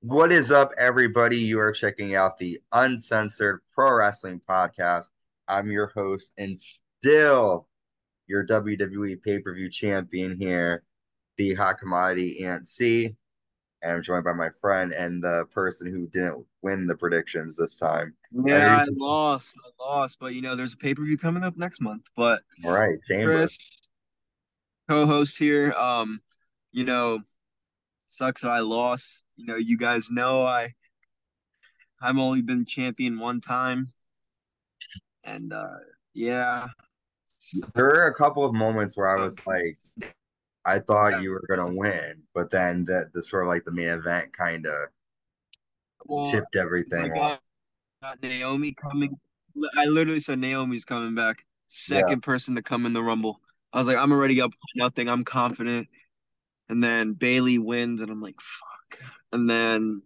What is up, everybody? You are checking out the Uncensored Pro Wrestling Podcast. I'm your host and still your WWE pay per view champion here, the hot commodity Ant C. And I'm joined by my friend and the person who didn't win the predictions this time. Yeah, I lost. I lost, but you know, there's a pay per view coming up next month. But all right. Chris, co-host here. Um, you know, sucks that I lost. You know, you guys know I I've only been champion one time. And uh yeah. There were a couple of moments where I was like I thought you were gonna win, but then that the sort of like the main event kind of well, tipped everything. Got, got Naomi coming. I literally said Naomi's coming back. Second yeah. person to come in the Rumble. I was like, I'm already up nothing. I'm confident. And then Bayley wins, and I'm like, fuck. And then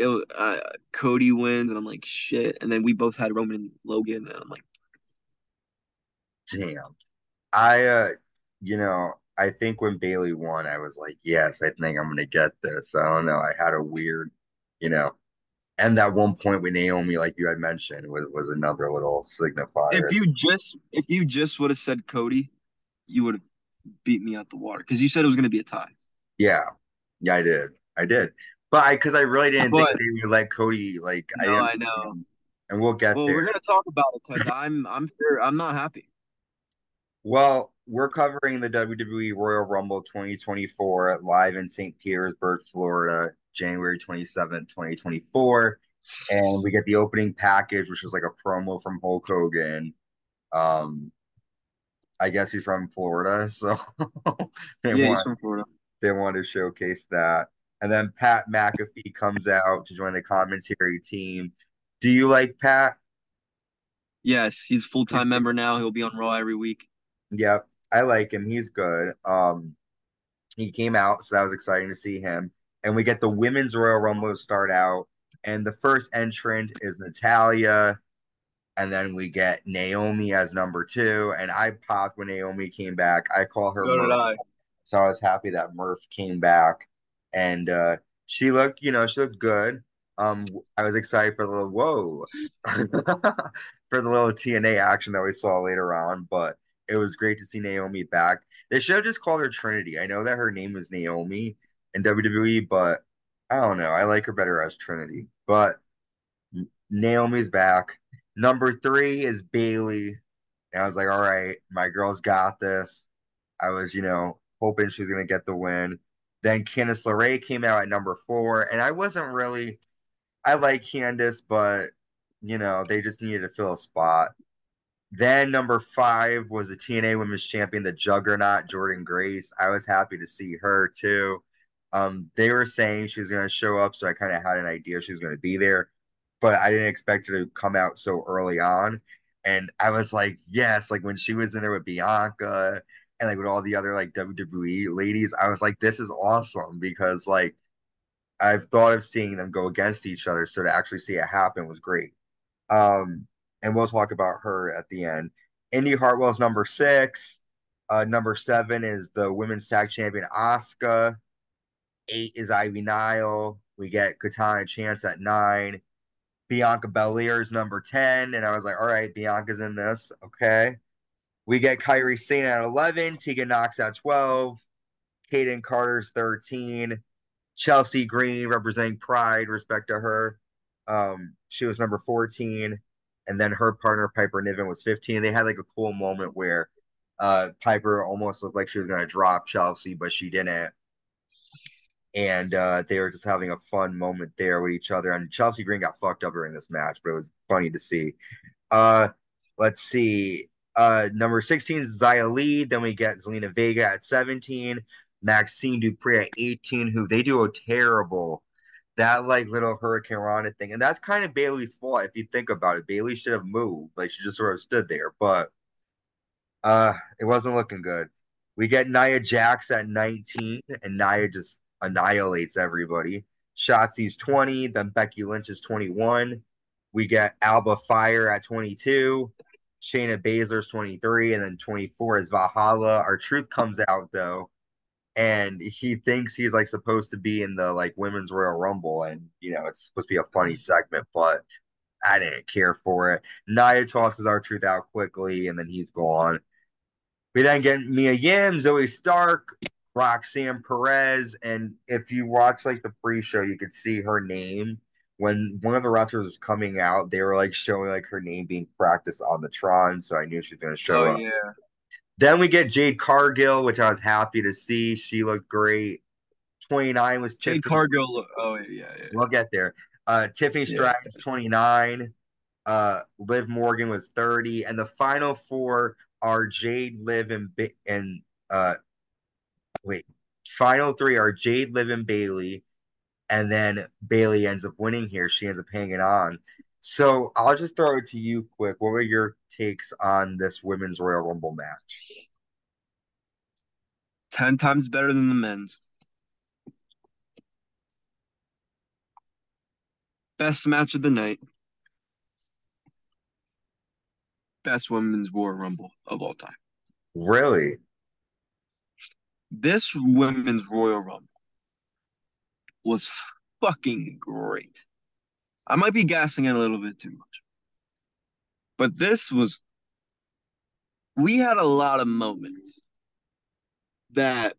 uh, Cody wins, and I'm like, shit. And then we both had Roman and Logan, and I'm like, damn. I, uh, you know, I think when Bayley won, I was like, yes, I think I'm gonna get this. I don't know. I had a weird, you know, and that one point with Naomi, like you had mentioned, was, was another little signifier. If you just if you just would have said Cody, you would have beat me out the water because you said it was going to be a tie. Yeah, yeah, I did, I did, but I because I really didn't but, think they would let Cody like. No, I, I know, and we'll get well, there. We're going to talk about it because I'm I'm sure I'm not happy. Well, we're covering the WWE Royal Rumble 2024 live in St. Petersburg, Florida, January 27th, 2024. And we get the opening package, which is like a promo from Hulk Hogan. Um, I guess he's from Florida, so they yeah, want, he's from Florida. They want to showcase that. And then Pat McAfee comes out to join the commentary team. Do you like Pat? Yes, he's full time member now. He'll be on Raw every week. Yep, I like him. He's good. Um, he came out, so that was exciting to see him. And we get the women's Royal Rumble to start out, and the first entrant is Natalya and then we get Naomi as number two. And I popped when Naomi came back. I call her. So Murph. did I. So I was happy that Murph came back, and uh, she looked, you know, she looked good. Um, I was excited for the little whoa, for the little TNA action that we saw later on, but it was great to see Naomi back. They should have just called her Trinity. I know that her name is Naomi in WWE, but I don't know. I like her better as Trinity. But Naomi's back. Number three is Bayley. And I was like, all right, my girl's got this. I was, you know, hoping she was going to get the win. Then Candice LeRae came out at number four. And I wasn't really, I like Candice, but, you know, they just needed to fill a spot. Then number five was the TNA Women's Champion, the Juggernaut, Jordynne Grace. I was happy to see her too. Um, they were saying she was going to show up, so I kind of had an idea she was going to be there but I didn't expect her to come out so early on. And I was like, yes, like when she was in there with Bianca and like with all the other like WWE ladies, I was like, this is awesome because like I've thought of seeing them go against each other. So to actually see it happen was great. Um, and we'll talk about her at the end. Indi Hartwell's number six. Uh, number seven is the women's tag champion Asuka. Eight is Ivy Nile. We get Katana Chance at nine. Bianca Belair is number 10. And I was like, all right, Bianca's in this. Okay. We get Kairi Sane at 11. Tegan Knox at 12. Kayden Carter's 13. Chelsea Green representing Pride, respect to her. Um, she was number 14. And then her partner, Piper Niven, was 15. They had like a cool moment where uh, Piper almost looked like she was going to drop Chelsea, but she didn't and uh, they were just having a fun moment there with each other. And Chelsea Green got fucked up during this match, but it was funny to see. Uh, let's see. Uh, number 16 is Li. Then we get Zelina Vega at 17, Maxine Dupri at 18, who they do a terrible that like little hurricanrana thing. And that's kind of Bayley's fault if you think about it. Bayley should have moved. Like she just sort of stood there, but uh it wasn't looking good. We get Nia Jax at 19, and Nia just annihilates everybody. Shotzi's 20, then Becky Lynch is 21. We get Alba Fyre at 22. Shayna Baszler's 23, and then 24 is Valhalla. R-Truth comes out though, and he thinks he's like supposed to be in the like women's Royal Rumble, and you know it's supposed to be a funny segment, but I didn't care for it. Nia tosses R-Truth out quickly, and then he's gone. We then get Mia Yim, Zoey Stark, Roxanne Perez, and if you watch like the pre-show, you could see her name when one of the wrestlers was coming out. They were like showing like her name being practiced on the Tron, so I knew she was going to show Oh up. yeah. Then we get Jade Cargill, which I was happy to see. She looked great. 29 was Jade Tiffany. Cargill. Oh yeah, yeah. yeah. We'll get there. Uh, Tiffany Yeah. Stratton's 29. Uh, Liv Morgan was 30. And the final four are Jade, Liv, and, and uh, wait, final three are Jade, Liv, and Bayley. And then Bayley ends up winning here. She ends up hanging on. So I'll just throw it to you quick. What were your takes on this women's Royal Rumble match? Ten times better than the men's. Best match of the night. Best women's Royal Rumble of all time. Really? This women's Royal Rumble was fucking great. I might be gassing it a little bit too much. But this was we had a lot of moments that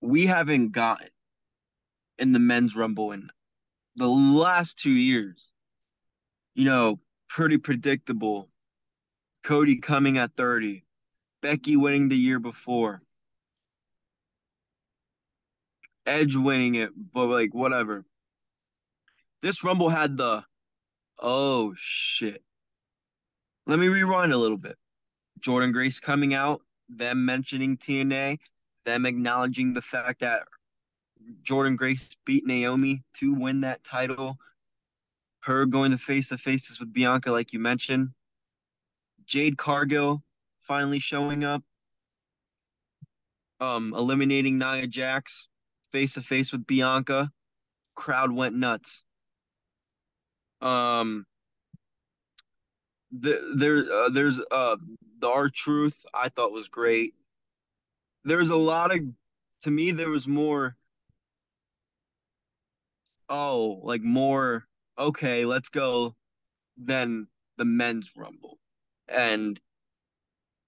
we haven't gotten in the men's rumble in the last two years. You know, pretty predictable. Cody coming at 30, Becky winning the year before, Edge winning it, but like whatever. This rumble had the oh shit. Let me rewind a little bit. Jordynne Grace coming out, them mentioning TNA, them acknowledging the fact that Jordynne Grace beat Naomi to win that title. Her going to face to faces with Bianca, like you mentioned. Jade Cargill finally showing up. Um, eliminating Nia Jax face to face with Bianca. Crowd went nuts. Um, the, there, uh, there's uh the R-Truth I thought was great. There's a lot of, to me, there was more. Oh, like more. Okay, let's go. Than the men's rumble, and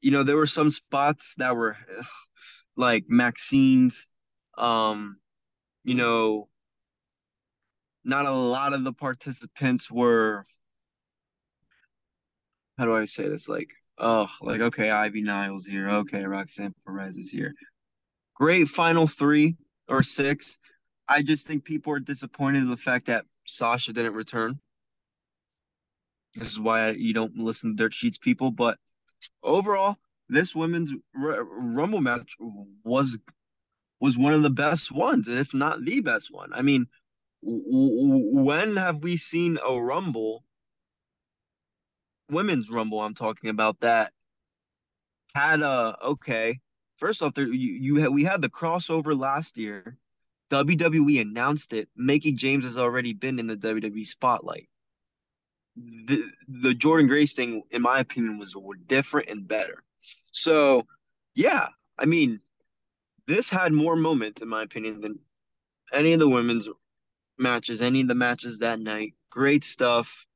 you know there were some spots that were like Maxine's. Um, you know, not a lot of the participants were how do I say this? Like, oh, like okay, Ivy Nile's here. Okay, Roxanne Perez is here. Great final three or six. I just think people are disappointed in the fact that Sasha didn't return. This is why you don't listen to Dirt Sheets people. But overall, this women's R- Rumble match was was one of the best ones, if not the best one. I mean, when have we seen a Rumble, women's Rumble? I'm talking about that had a okay. First off, there you you had we had the crossover last year. WWE announced it. Mickie James has already been in the WWE spotlight. The the Jordynne Grace thing, in my opinion, was different and better. So, yeah, I mean, this had more moments, in my opinion, than any of the women's matches, any of the matches that night. Great stuff.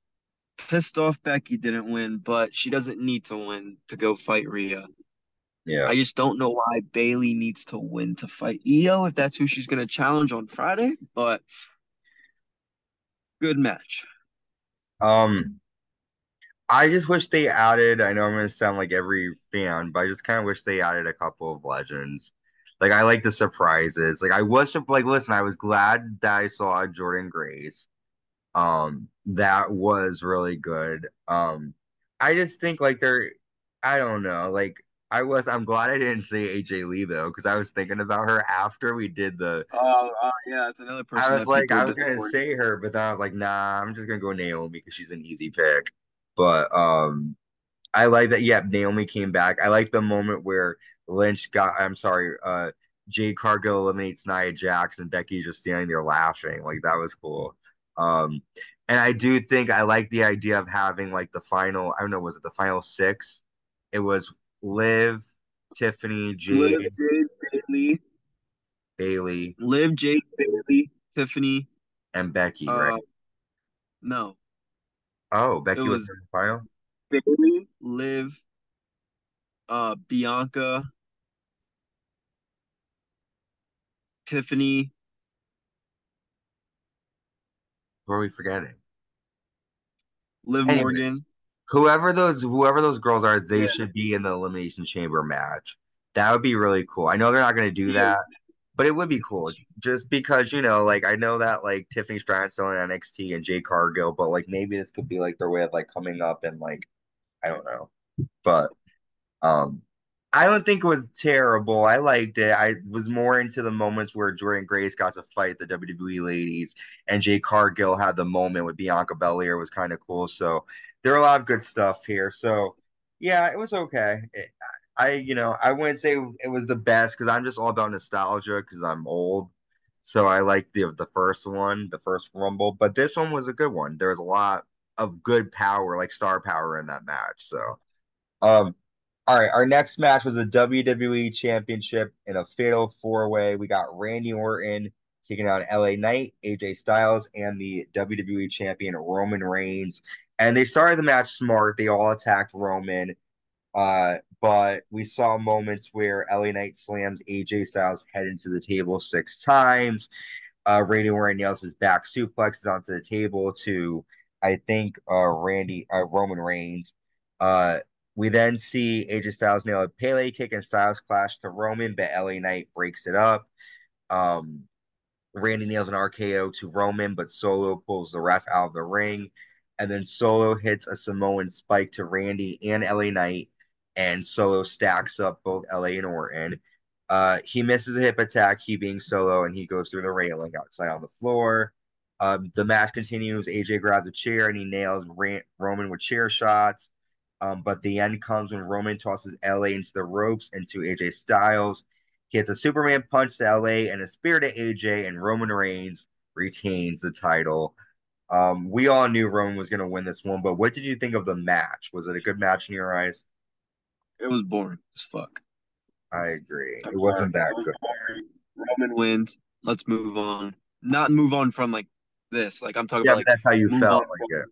Pissed off Becky didn't win, but she doesn't need to win to go fight Rhea. Yeah. I just don't know why Bayley needs to win to fight Io if that's who she's going to challenge on Friday. But good match. Um, I just wish they added. I know I'm gonna sound like every fan, but I just kind of wish they added a couple of legends. Like I like the surprises. Like I was like, listen, I was glad that I saw Jordynne Grace. Um, that was really good. Um, I just think like they're, I don't know, like I was. I'm glad I didn't say AJ Lee though, because I was thinking about her after we did the Oh, uh, yeah, it's another person. I was like, I was gonna say her, but then I was like, nah, I'm just gonna go Naomi because she's an easy pick. But um, I like that. Yeah, Naomi came back. I like the moment where Lynch got. I'm sorry, uh, Jade Cargill eliminates Nia Jax and Becky just standing there laughing. Like that was cool. Um, and I do think I like the idea of having like the final. I don't know, was it the final six? It was Liv, Tiffany, Jade, Liv, Jade, Bailey, Bayley, Liv, Jade, Bayley, Tiffany. and Becky, Uh, right? no, Oh, it Becky was was in the final. Bayley, Liv, uh, Bianca, Tiffany. Who are we forgetting? Liv Anyways, Morgan. Whoever those whoever those girls are, they Yeah. should be in the Elimination Chamber match. That would be really cool. I know they're not going to do that, but it would be cool just because you know, like I know that like Tiffany Stratton's still in NXT and Jay Cargill, but like maybe this could be like their way of like coming up and like I don't know, but um, I don't think it was terrible. I liked it. I was more into the moments where Jordynne Grace got to fight the WWE ladies, and Jay Cargill had the moment with Bianca Belair. Was kind of cool. So there are a lot of good stuff here. So yeah, it was okay. It, I you know I wouldn't say it was the best because I'm just all about nostalgia because I'm old. So I like the the first one, the first Rumble, but this one was a good one. There was a lot of good power, like star power in that match. So um. All right, our next match was the WWE Championship in a fatal four way. We got Randy Orton taking on LA Knight, AJ Styles, and the WWE Champion Roman Reigns. And they started the match smart. They all attacked Roman. Uh, but we saw moments where LA Knight slams AJ Styles' head into the table six times. Uh, Randy Orton nails his back suplexes onto the table to, I think, uh, Randy uh, Roman Reigns. Uh, we then see AJ Styles nail a Pele kick and Styles clash to Roman, but LA Knight breaks it up. Um, Randy nails an RKO to Roman, but Solo pulls the ref out of the ring. And then Solo hits a Samoan spike to Randy and LA Knight, and Solo stacks up both LA and Orton. Uh, he misses a hip attack, he being Solo, and he goes through the railing outside on the floor. Um, the match continues. AJ grabs a chair and he nails Ran- Roman with chair shots. Um, but the end comes when Roman tosses LA into the ropes into AJ Styles. He hits a Superman punch to LA and a spear to AJ, and Roman Reigns retains the title. Um, we all knew Roman was going to win this one, but what did you think of the match? Was it a good match in your eyes? It was boring as fuck. I agree. I'm It wasn't sorry. that good. Roman wins. Let's move on. Not move on from like this. Like I'm talking Yeah, about but like that's how you felt. on Like it.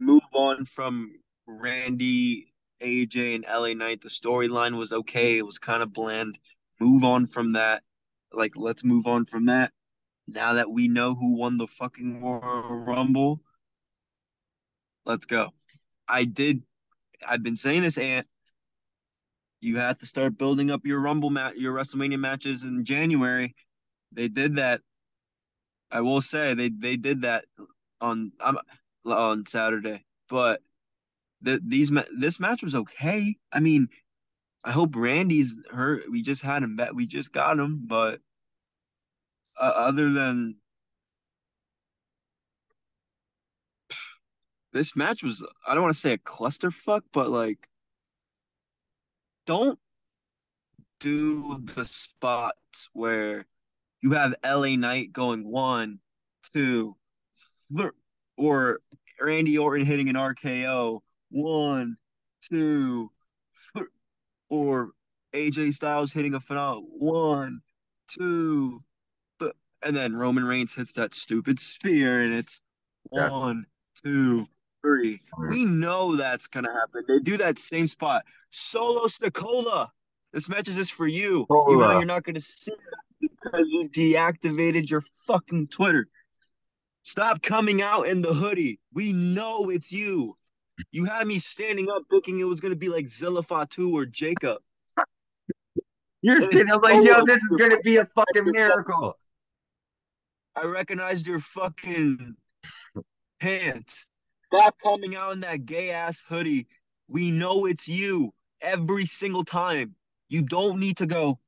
move on from Randy, AJ, and LA Knight. The storyline was okay. It was kind of bland. Move on from that. Like, let's move on from that. Now that we know who won the fucking Royal Rumble, let's go. I did. I've been saying this, Ant. You have to start building up your Rumble mat, your WrestleMania matches in January. They did that. I will say they they did that on um, on Saturday, but the, these this match was okay. I mean, I hope Randy's hurt. We just had him back. We just got him, but uh, other than this match was, I don't want to say a clusterfuck, but like, don't do the spots where you have LA Knight going one, two, or Randy Orton hitting an RKO, one, two, thr- or AJ Styles hitting a phenomenal one, two, th- and then Roman Reigns hits that stupid spear, and it's That's- one, two, three. We know that's gonna happen. They do that same spot. Solo Stacola. This match is just for you. Even though you're not gonna see it because you deactivated your fucking Twitter. Stop coming out in the hoodie. We know it's you. You had me standing up thinking it was gonna be like Zilla Fatu or Jacob. You're It's sitting there like, yo, this is going to be a fucking miracle. I recognized your fucking pants. Stop coming out in that gay ass hoodie. We know it's you every single time. You don't need to go.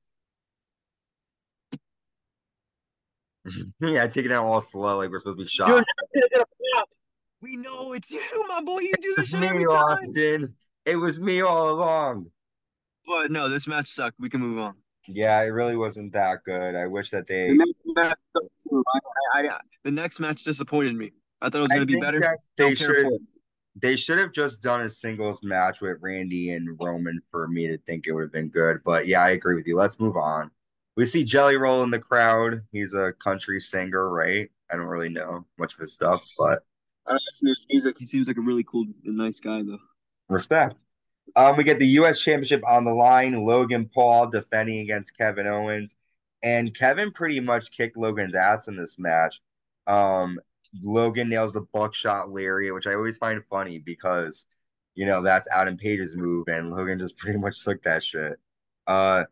yeah, taking it out all slow, like we're supposed to be You're shot. not gonna pop. We know it's you, my boy. You do this It's me, every time. Austin. It was me all along. But no, this match sucked. We can move on. Yeah, it really wasn't that good. I wish that they. The next match, too. I, I, I, the next match disappointed me. I thought it was gonna be better. they should. They should have just done a singles match with Randy and Roman for me to think it would have been good. But yeah, I agree with you. Let's move on. We see Jelly Roll in the crowd. He's a country singer, right? I don't really know much of his stuff, but I listen to his music. He seems like a really cool and nice guy, though. respect. Um, we get the U.S. Championship on the line. Logan Paul defending against Kevin Owens, and Kevin pretty much kicked Logan's ass in this match. Um, Logan nails the buckshot lariat, which I always find funny because you know that's Adam Page's move, and Logan just pretty much took that shit. Uh,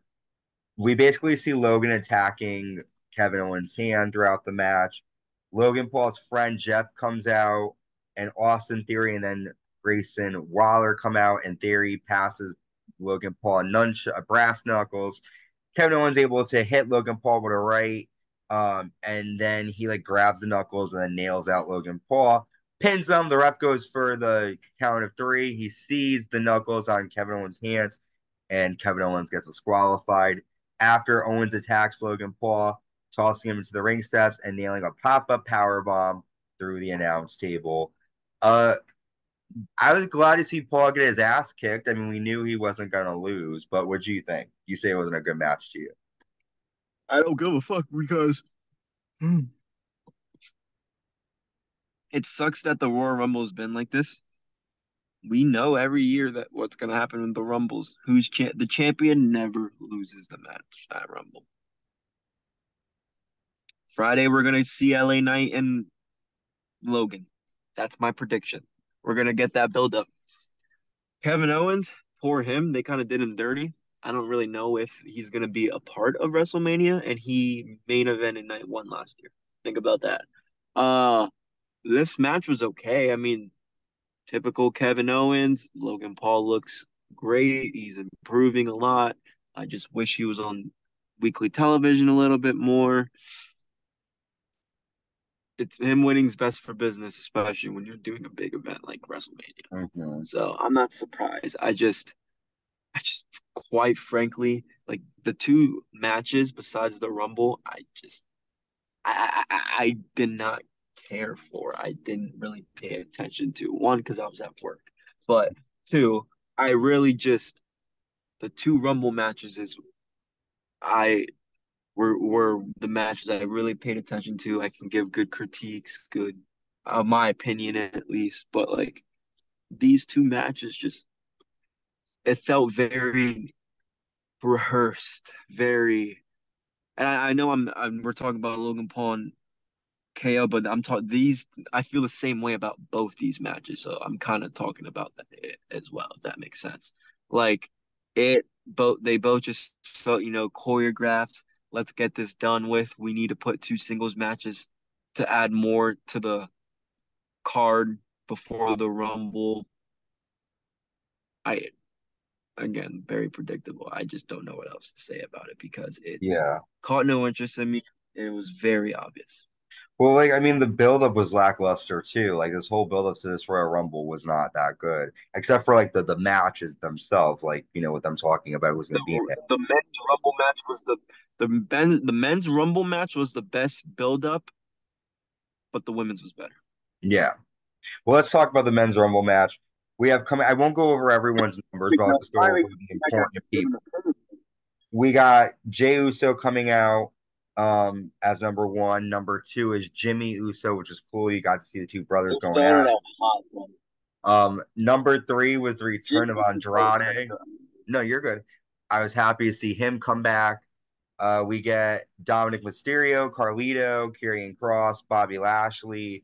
we basically see Logan attacking Kevin Owens' hand throughout the match. Logan Paul's friend Jeff comes out, and Austin Theory and then Grayson Waller come out, and Theory passes Logan Paul a nunch brass knuckles. Kevin Owens able to hit Logan Paul with a right, um, and then he like grabs the knuckles and then nails out Logan Paul, pins him. The ref goes for the count of three. He sees the knuckles on Kevin Owens' hands, and Kevin Owens gets disqualified after Owens attacks Logan Paul, tossing him into the ring steps and nailing a pop-up power bomb through the announce table. Uh, I was glad to see Paul get his ass kicked. I mean, we knew he wasn't gonna lose, but what do you think? You say it wasn't a good match to you? I don't give a fuck because it sucks that the Royal Rumble's been like this. We know every year that what's gonna happen in the Rumbles. Who's cha- the champion never loses the match at Rumble. Friday we're gonna see LA Knight and Logan. That's my prediction. We're gonna get that build up. Kevin Owens, poor him. They kind of did him dirty. I don't really know if he's gonna be a part of WrestleMania, and he main evented night one last year. Think about that. Uh this match was okay. I mean, typical Kevin Owens. Logan Paul looks great. He's improving a lot. I just wish he was on weekly television a little bit more. It's him winning's best for business, especially when you're doing a big event like WrestleMania. Mm-hmm. So I'm not surprised. I just, I just, quite frankly, like the two matches besides the Rumble, I just, I, I, I did not care for. I didn't really pay attention to one because I was at work, but two, I really just the two Rumble matches is I were were the matches I really paid attention to. I can give good critiques, good uh, my opinion at least, but like these two matches just it felt very rehearsed, very and I, I know I'm, I'm we're talking about Logan Paul and KO, but I'm talking these. I feel the same way about both these matches, so I'm kind of talking about that as well. If that makes sense. Like it, both they both just felt you know choreographed. Let's get this done with. We need to put two singles matches to add more to the card before the Rumble. I again very predictable. I just don't know what else to say about it because it Yeah. caught no interest in me. It was very obvious. Well, like I mean, the buildup was lackluster too. Like this whole buildup to this Royal Rumble was not that good, except for like the the matches themselves. Like you know what I'm talking about who's going to be in the, it. the men's rumble match was the the men the men's rumble match was the best build up, but the women's was better. Yeah. Well, let's talk about the men's Rumble match. We have come. I won't go over everyone's numbers, but I'll just go over the important people. We got Jey Uso coming out um as number one. Number two is Jimmy Uso, which is cool. You got to see the two brothers going at it. Um, number three was the return of Andrade. No, you're good. I was happy to see him come back. Uh, we get Dominik Mysterio, Carlito, Karrion Kross, Bobby Lashley.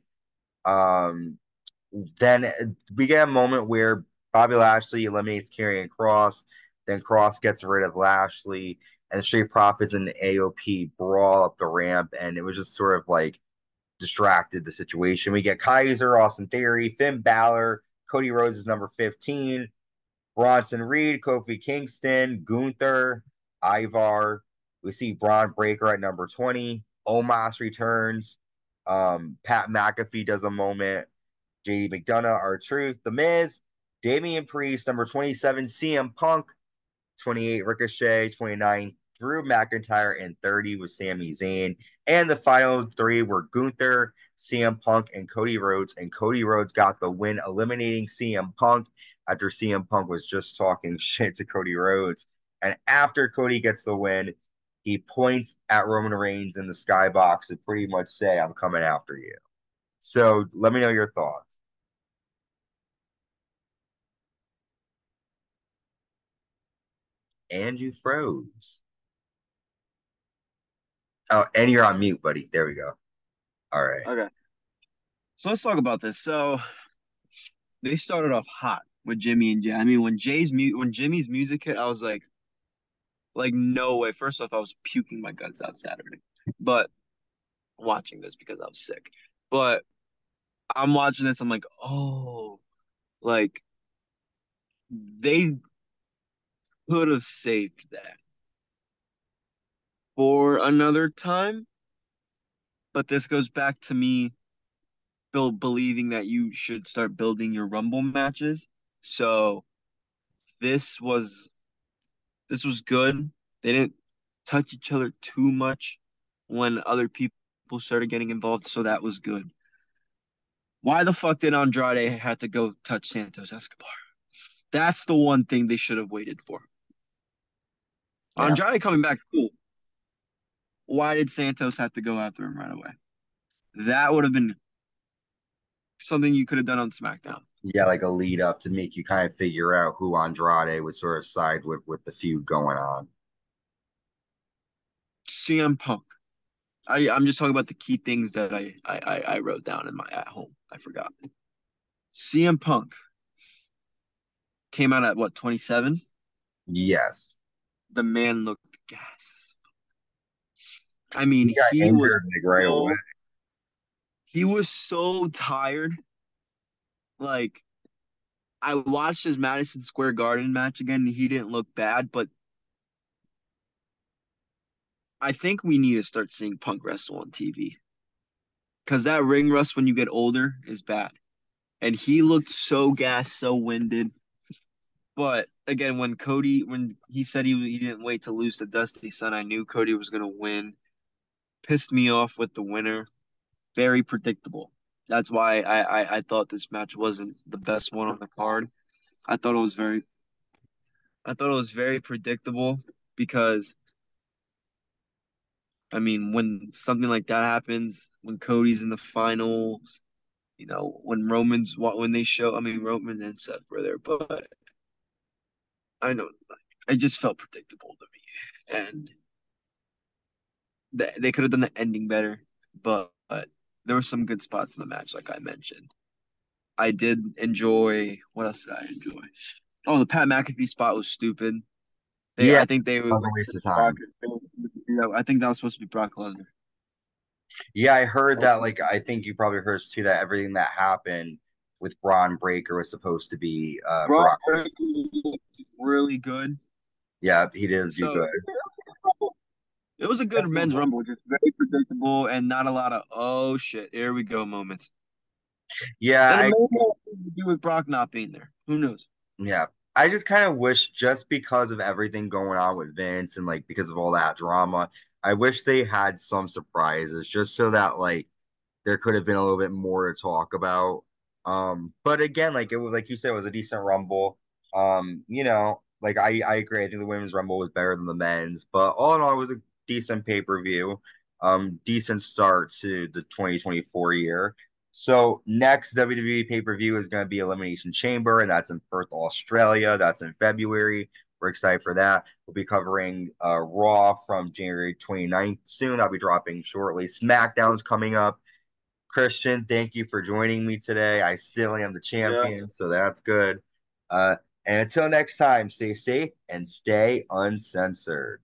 Um, then we get a moment where Bobby Lashley eliminates Karrion Kross. Then Kross gets rid of Lashley, and the Street Profits and the AOP brawl up the ramp, and it was just sort of like distracted the situation. We get Kaiser, Austin Theory, Finn Balor, Cody Rhodes is number 15, Bronson Reed, Kofi Kingston, Gunther, Ivar. We see Bron Breakker at number 20. Omos returns. Um, Pat McAfee does a moment. JD McDonagh, our Truth, The Miz, Damian Priest, number 27, CM Punk, 28, Ricochet, 29, Drew McIntyre, and 30 was Sami Zayn. And the final three were Gunther, CM Punk, and Cody Rhodes. And Cody Rhodes got the win, eliminating CM Punk after CM Punk was just talking shit to Cody Rhodes. And after Cody gets the win, he points at Roman Reigns in the skybox to pretty much say, I'm coming after you. So let me know your thoughts. And you froze. Oh, and you're on mute, buddy. There we go. All right. Okay. So let's talk about this. So they started off hot with Jimmy and Jey. I mean, when Jey's mute, when Jimmy's music hit, I was like, like no way. First off, I was puking my guts out Saturday, but watching this because I was sick. But I'm watching this. I'm like, oh, like they could have saved that for another time. But this goes back to me Bill believing that you should start building your rumble matches. So this was this was good. They didn't touch each other too much when other people started getting involved, so that was good. Why the fuck did Andrade have to go touch Santos Escobar? That's the one thing they should have waited for. Yeah. Andrade coming back, cool. Why did Santos have to go after him right away? That would have been something you could have done on SmackDown. Yeah, like a lead up to make you kind of figure out who Andrade would sort of side with with the feud going on. CM Punk. I I'm just talking about the key things that I I I wrote down in my at home. I forgot. CM Punk came out at what 27? Yes. The man looked gas. I mean, he, he was right away he was so tired. Like, I watched his Madison Square Garden match again. And he didn't look bad, but I think we need to start seeing Punk wrestle on TV. Because that ring rust when you get older is bad. And he looked so gassed, so winded. But again, when Cody, when he said he, he didn't wait to lose to Dusty Sun, I knew Cody was going to win. Pissed me off with the winner very predictable. That's why I, I, I thought this match wasn't the best one on the card. I thought it was very I thought it was very predictable because I mean when something like that happens, when Cody's in the finals, you know, when Roman's when they show I mean Roman and Seth were there, but I know it just felt predictable to me. And they, they could have done the ending better, but, but there were some good spots in the match, like I mentioned. I did enjoy. What else did I enjoy? Oh, the Pat McAfee spot was stupid. They, yeah, I think they were a waste of time. Yeah, I think that was supposed to be Brock Lesnar. Yeah, I heard that. Like, I think you probably heard too that everything that happened with Bron Breakker was supposed to be uh, Brock. Really good. Yeah, he did so, do good. It was a good That's men's rumble, just very predictable and not a lot of oh shit, here we go moments. Yeah, I, to do with Brock not being there. Who knows? Yeah, I just kind of wish, just because of everything going on with Vince and like because of all that drama, I wish they had some surprises, just so that like there could have been a little bit more to talk about. Um, but again, like it was like you said, it was a decent rumble. Um, you know, like I I agree. I think the women's rumble was better than the men's, but all in all, it was a decent pay per view, um, decent start to the 2024 year. So next WWE pay per view is going to be Elimination Chamber, and that's in Perth, Australia. That's in February. We're excited for that. We'll be covering uh, Raw from January 29th soon. I'll be dropping shortly. SmackDown's coming up. Christian, thank you for joining me today. I still am the champion, yeah. so that's good. Uh, and until next time, stay safe and stay uncensored.